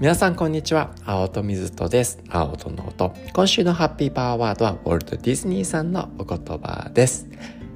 皆さんこんにちは。青戸水戸です。青戸の音。今週のハッピーパワーワードはウォルト・ディズニーさんのお言葉です。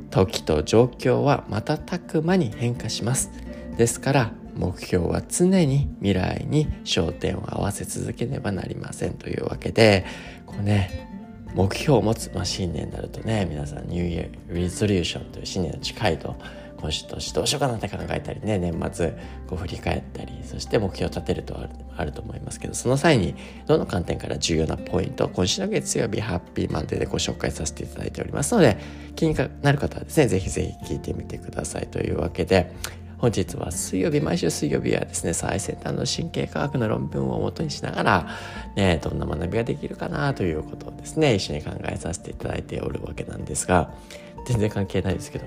時と状況は瞬く間に変化します。ですから目標は常に未来に焦点を合わせ続けねばなりません。というわけでこうね目標を持つ、まあ、新年になるとね皆さんニューイヤーリゾリューションという新年の近いと今週とどうしようかなって考えたりね年末こう振り返ったりそして目標を立てるとあると思いますけどその際にどの観点から重要なポイント今週の月曜日ハッピーマンデーでご紹介させていただいておりますので気になる方はですね是非是非聞いてみてくださいというわけで本日は水曜日、毎週水曜日はですね、最先端の神経科学の論文をもとにしながら、ね、どんな学びができるかなということをですね、一緒に考えさせていただいておるわけなんですが、全然関係ないですけど、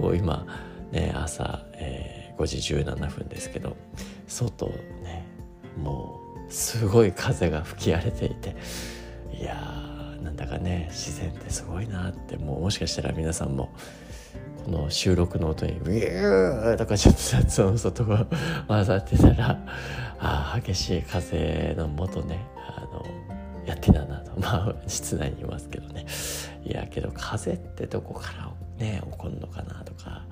今日今、ね、朝、えー、5時17分ですけど、外ね、もう、すごい風が吹き荒れていて、いやー、なんだかね、自然ってすごいなって、もうもしかしたら皆さんも、この収録の音に「ウィー!」とかちょっと雑音外が混ざってたらあ激しい風のもとねあのやってたなとまあ室内にいますけどねいやけど風ってどこからね起こるのかなとか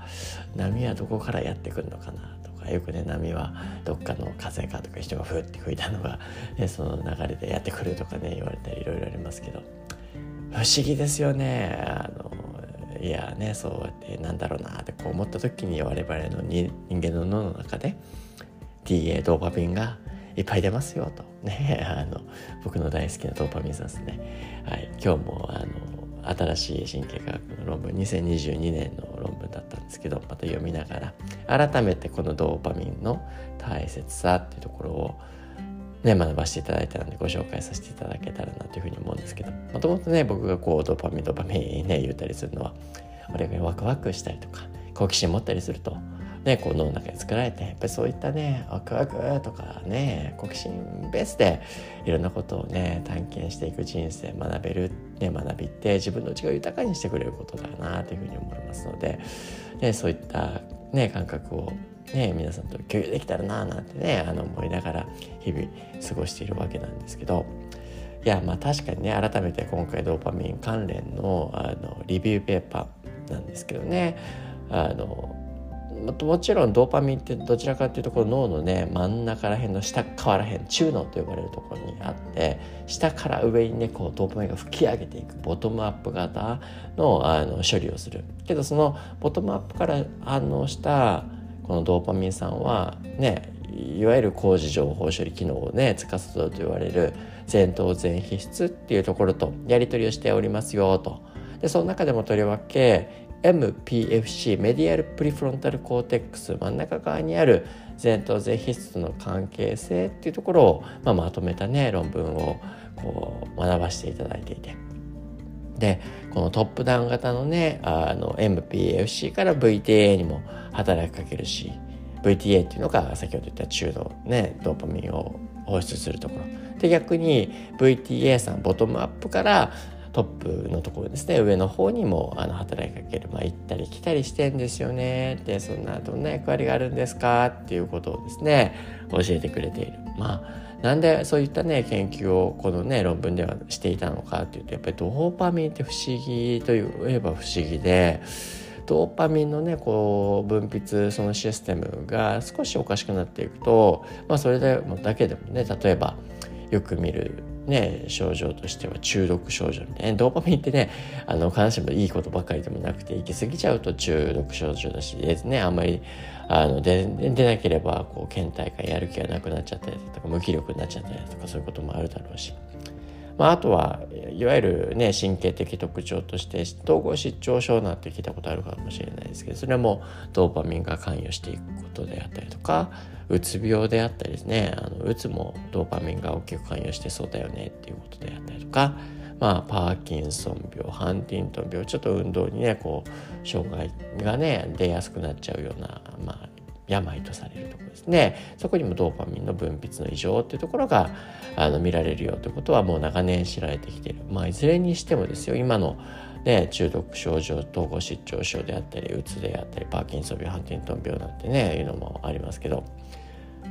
波はどこからやってくるのかなとかよくね波はどっかの風かとか人がふって吹いたのが、ね、その流れでやってくるとかね言われたりいろいろありますけど不思議ですよね。あのいやねそうやってなんだろうなってこう思った時に我々の人間の脳の中で DA ドーパミンがいっぱい出ますよと。ねあの僕の大好きなドーパミンさんですね、はい、今日もあ新しい神経科学の論文2022年の論文だったんですけどまた読みながら改めてこのドーパミンの大切さっていうところをね、学ばせていただいたのでご紹介させていただけたらなというふうに思うんですけどもともとね僕がこうドーパミンドーパミンね言ったりするのは俺がワクワクしたりとか好奇心持ったりするとね、こう脳の中で作られてやっぱりそういったねワクワクとかね好奇心ベースでいろんなことをね探検していく人生学べる、ね、学びって自分の内側を豊かにしてくれることだなというふうに思いますので、ね、そういった、ね、感覚をね、皆さんと共有できたらななんてねあの思いながら日々過ごしているわけなんですけどいやまあ確かにね改めて今回ドーパミン関連のあのリビューペーパーなんですけどねあのもちろんドーパミンってどちらかっていうとこの脳のね真ん中ら辺の下側ら辺中脳と呼ばれるところにあって下から上にねこうドーパミンが吹き上げていくボトムアップ型のあの処理をする。けどそのボトムアップから反応したこのドーパミン酸はねいわゆる工事情報処理機能をね司ると言われる前頭前皮質っていうところとやり取りをしておりますよと。でその中でもとりわけ MPFC メディアルプリフロンタルコーテックス真ん中側にある前頭前皮質との関係性っていうところを、まあ、まとめたね論文をこう学ばせていただいていて。でこのトップダウン型のねあの MPFC から VTA にも働きかけるし VTA っていうのが先ほど言った中のねドーパミンを放出するところ。で逆に VTA さんボトムアップからトップのところですね。上の方にもあの働きかける、まあ、行ったり来たりしてんですよね。でそんなどんな役割があるんですか？っていうことをですね教えてくれている。まあなんでそういったね研究をこのね論文ではしていたのか？っていうとやっぱりドーパミンって不思議といえば不思議でドーパミンのねこう分泌そのシステムが少しおかしくなっていくと、まあ、それだけでもね例えばよく見るね、症状としては中毒症状みたいなドーパミンってねあの必ずしもいいことばかりでもなくて行き過ぎちゃうと中毒症状だしですねあんまりあの出出なければこう倦怠感やる気がなくなっちゃったりとか無気力になっちゃったりとかそういうこともあるだろうし。まあ、あとはいわゆるね神経的特徴として統合失調症なんて聞いたことあるかもしれないですけどそれもドーパミンが関与していくことであったりとかうつ病であったりですねあのうつもドーパミンが大きく関与してそうだよねっていうことであったりとかまあ、パーキンソン病ハンティントン病ちょっと運動にねこう障害がね出やすくなっちゃうような、まあ、病とされるところですね。そこにもドーパミンの分泌の異常っていうところがあの見られるよということはもう長年知られてきている。まあいずれにしてもですよ。今のね、中毒症状統合失調症であったりうつであったりパーキンソン病ハンティントン病なんてねいうのもありますけど。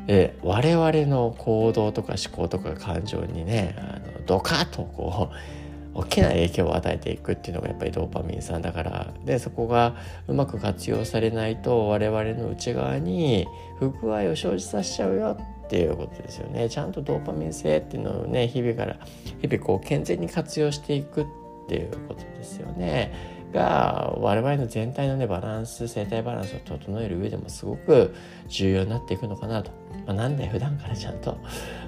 で我々の行動とか思考とか感情にねあのドカッとこう大きな影響を与えていくっていうのがやっぱりドーパミン酸だからでそこがうまく活用されないと我々の内側に不具合を生じさせちゃうよっていうことですよねちゃんとドーパミン性っていうのをね日々から日々こう健全に活用していくっていうことですよね。が我々の全体のねバランス生態バランスを整える上でもすごく重要になっていくのかなと、まあ、なんで普段からちゃんと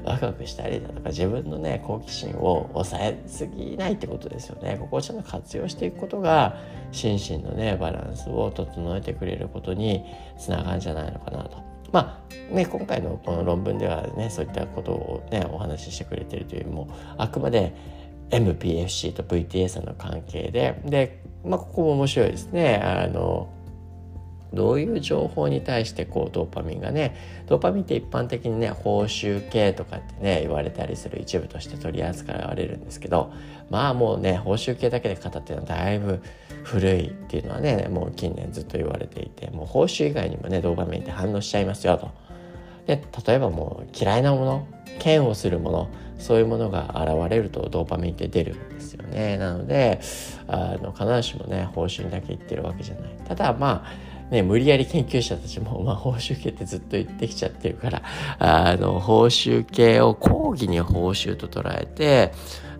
ワクワクしたりだとか自分のね好奇心を抑えすぎないってことですよねここをちゃんと活用していくことが心身のねバランスを整えてくれることにつながるんじゃないのかなと。まあね、今回のこの論文ではねそういったことをねお話ししてくれてるというよりもあくまで MPFC と VTS の関係ででまあ、ここも面白いですね。あのどういう情報に対してこうドーパミンがねドーパミンって一般的にね報酬系とかってね言われたりする一部として取り扱われるんですけどまあもうね報酬系だけで語ってるのはだいぶ古いっていうのはねもう近年ずっと言われていてもう報酬以外にもねドーパミンって反応しちゃいますよと。で例えばもう嫌いなもの嫌悪するものそういうものが現れるとドーパミンって出るんですよねなのであの必ずしもね報酬だけ言ってるわけじゃないただまあね、無理やり研究者たちも、まあ、報酬系ってずっと言ってきちゃってるから、あの、報酬系を講義に報酬と捉えて、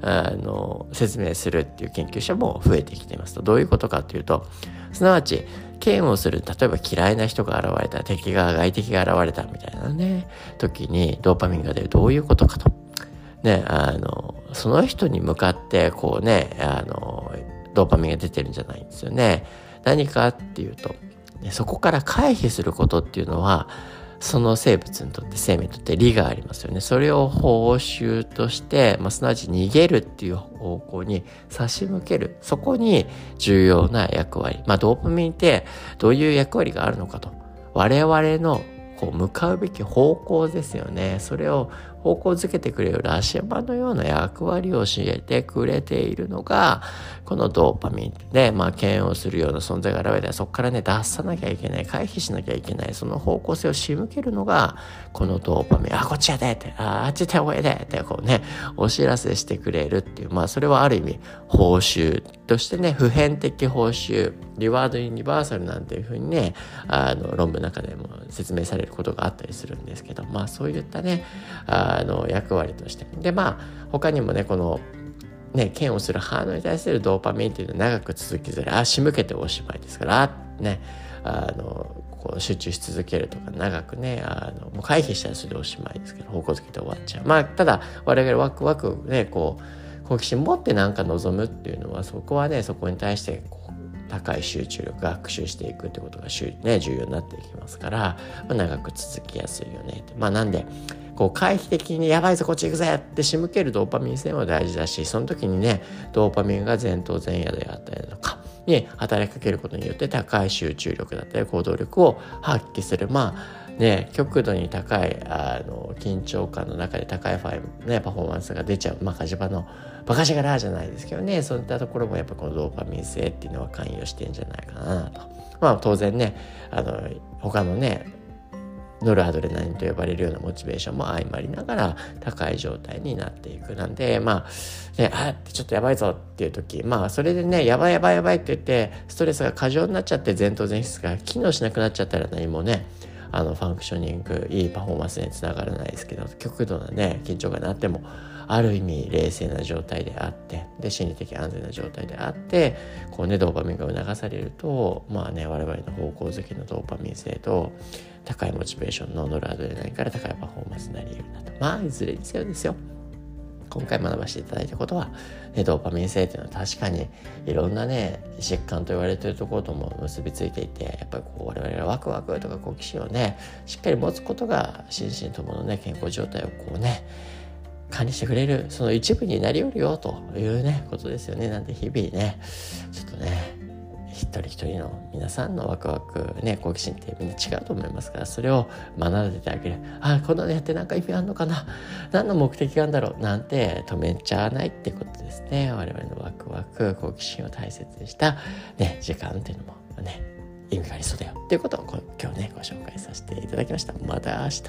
あの、説明するっていう研究者も増えてきていますと。どういうことかというと、すなわち、嫌悪する、例えば嫌いな人が現れた、敵が、外敵が現れたみたいなね、時にドーパミンが出る。どういうことかと。ね、あの、その人に向かってこうね、あの、ドーパミンが出てるんじゃないんですよね。何かっていうと、そこから回避することっていうのは、その生物にとって生命にとって利がありますよね。それを報酬として、まあ、すなわち逃げるっていう方向に差し向ける。そこに重要な役割。まあ、ドーパミンってどういう役割があるのかと。我々のこう向かうべき方向ですよね。それを方向づけてくれるラシマのような役割を教えてくれているのが、このドーパミンで、まあ、嫌悪するような存在が現れたら、そこからね、出さなきゃいけない、回避しなきゃいけない、その方向性を仕向けるのが、このドーパミン、あ、こっちやでって、あ、あっち手をえでって、こうね、お知らせしてくれるっていう、まあ、それはある意味、報酬としてね、普遍的報酬、リワードユニバーサルなんていうふうにね、あの、論文の中でも説明されることがあったりするんですけど、まあ、そういったね、ああの役割として。でまあ他にもねこのね嫌悪する反応に対するドーパミンっていうのは長く続きづらいあ仕向けておしまいですから。ねあのこう集中し続けるとか長くねあのもう回避したりするおしまいですけど方向づけて終わっちゃう。まあただ我々ワクワクねこう好奇心持ってなんか望むっていうのはそこはねそこに対してこう高い集中力学習していくってことが、ね、重要になっていきますから、まあ、長く続きやすいよね。ってまあなんでこう回避的にやばいぞこっち行くぜって仕向けるドーパミン性も大事だしその時にねドーパミンが前頭前野であったりとかに働きかけることによって高い集中力だったり行動力を発揮する。まあね、極度に高いあの緊張感の中で高いファイね、パフォーマンスが出ちゃう、まあ、火事場のバカ力じゃないですけどねそういったところもやっぱこのドーパミン性っていうのは関与してんじゃないかなと。まあ当然ねあの他のねノルアドレナリンと呼ばれるようなモチベーションも相まりながら高い状態になっていく。なんで、まあ、ね、あってちょっとやばいぞっていう時、まあ、それでね、やばいやばいやばいって言って、ストレスが過剰になっちゃって前頭前室が機能しなくなっちゃったら何もね、あの、ファンクショニング、いいパフォーマンスにつながらないですけど、極度なね、緊張感になっても、ある意味冷静な状態であってで心理的安全な状態であってこうねドーパミンが促されるとまあね我々の方向づけのドーパミン性と高いモチベーションのノルアドレナリンから高いパフォーマンスになり得るなと。まあいずれにせよですよ。今回学ばせていただいたことは、ね、ドーパミン性っていうのは確かにいろんなね疾患と言われてるところとも結びついていてやっぱりこう我々ワクワクとか好奇心をねしっかり持つことが心身とものね健康状態をこうね管理してくれるその一部になりうるよというねことですよね。なんで日々ねちょっとね一人一人の皆さんのワクワクね好奇心ってみんな違うと思いますからそれを学んでてあげる。あこんなのやって何か意味あんのかな何の目的があるんだろうなんて止めちゃわないってことですね。我々のワクワク好奇心を大切にしたね時間っていうのもね意味がありそうだよ。ということを今日ねご紹介させていただきました。また明日。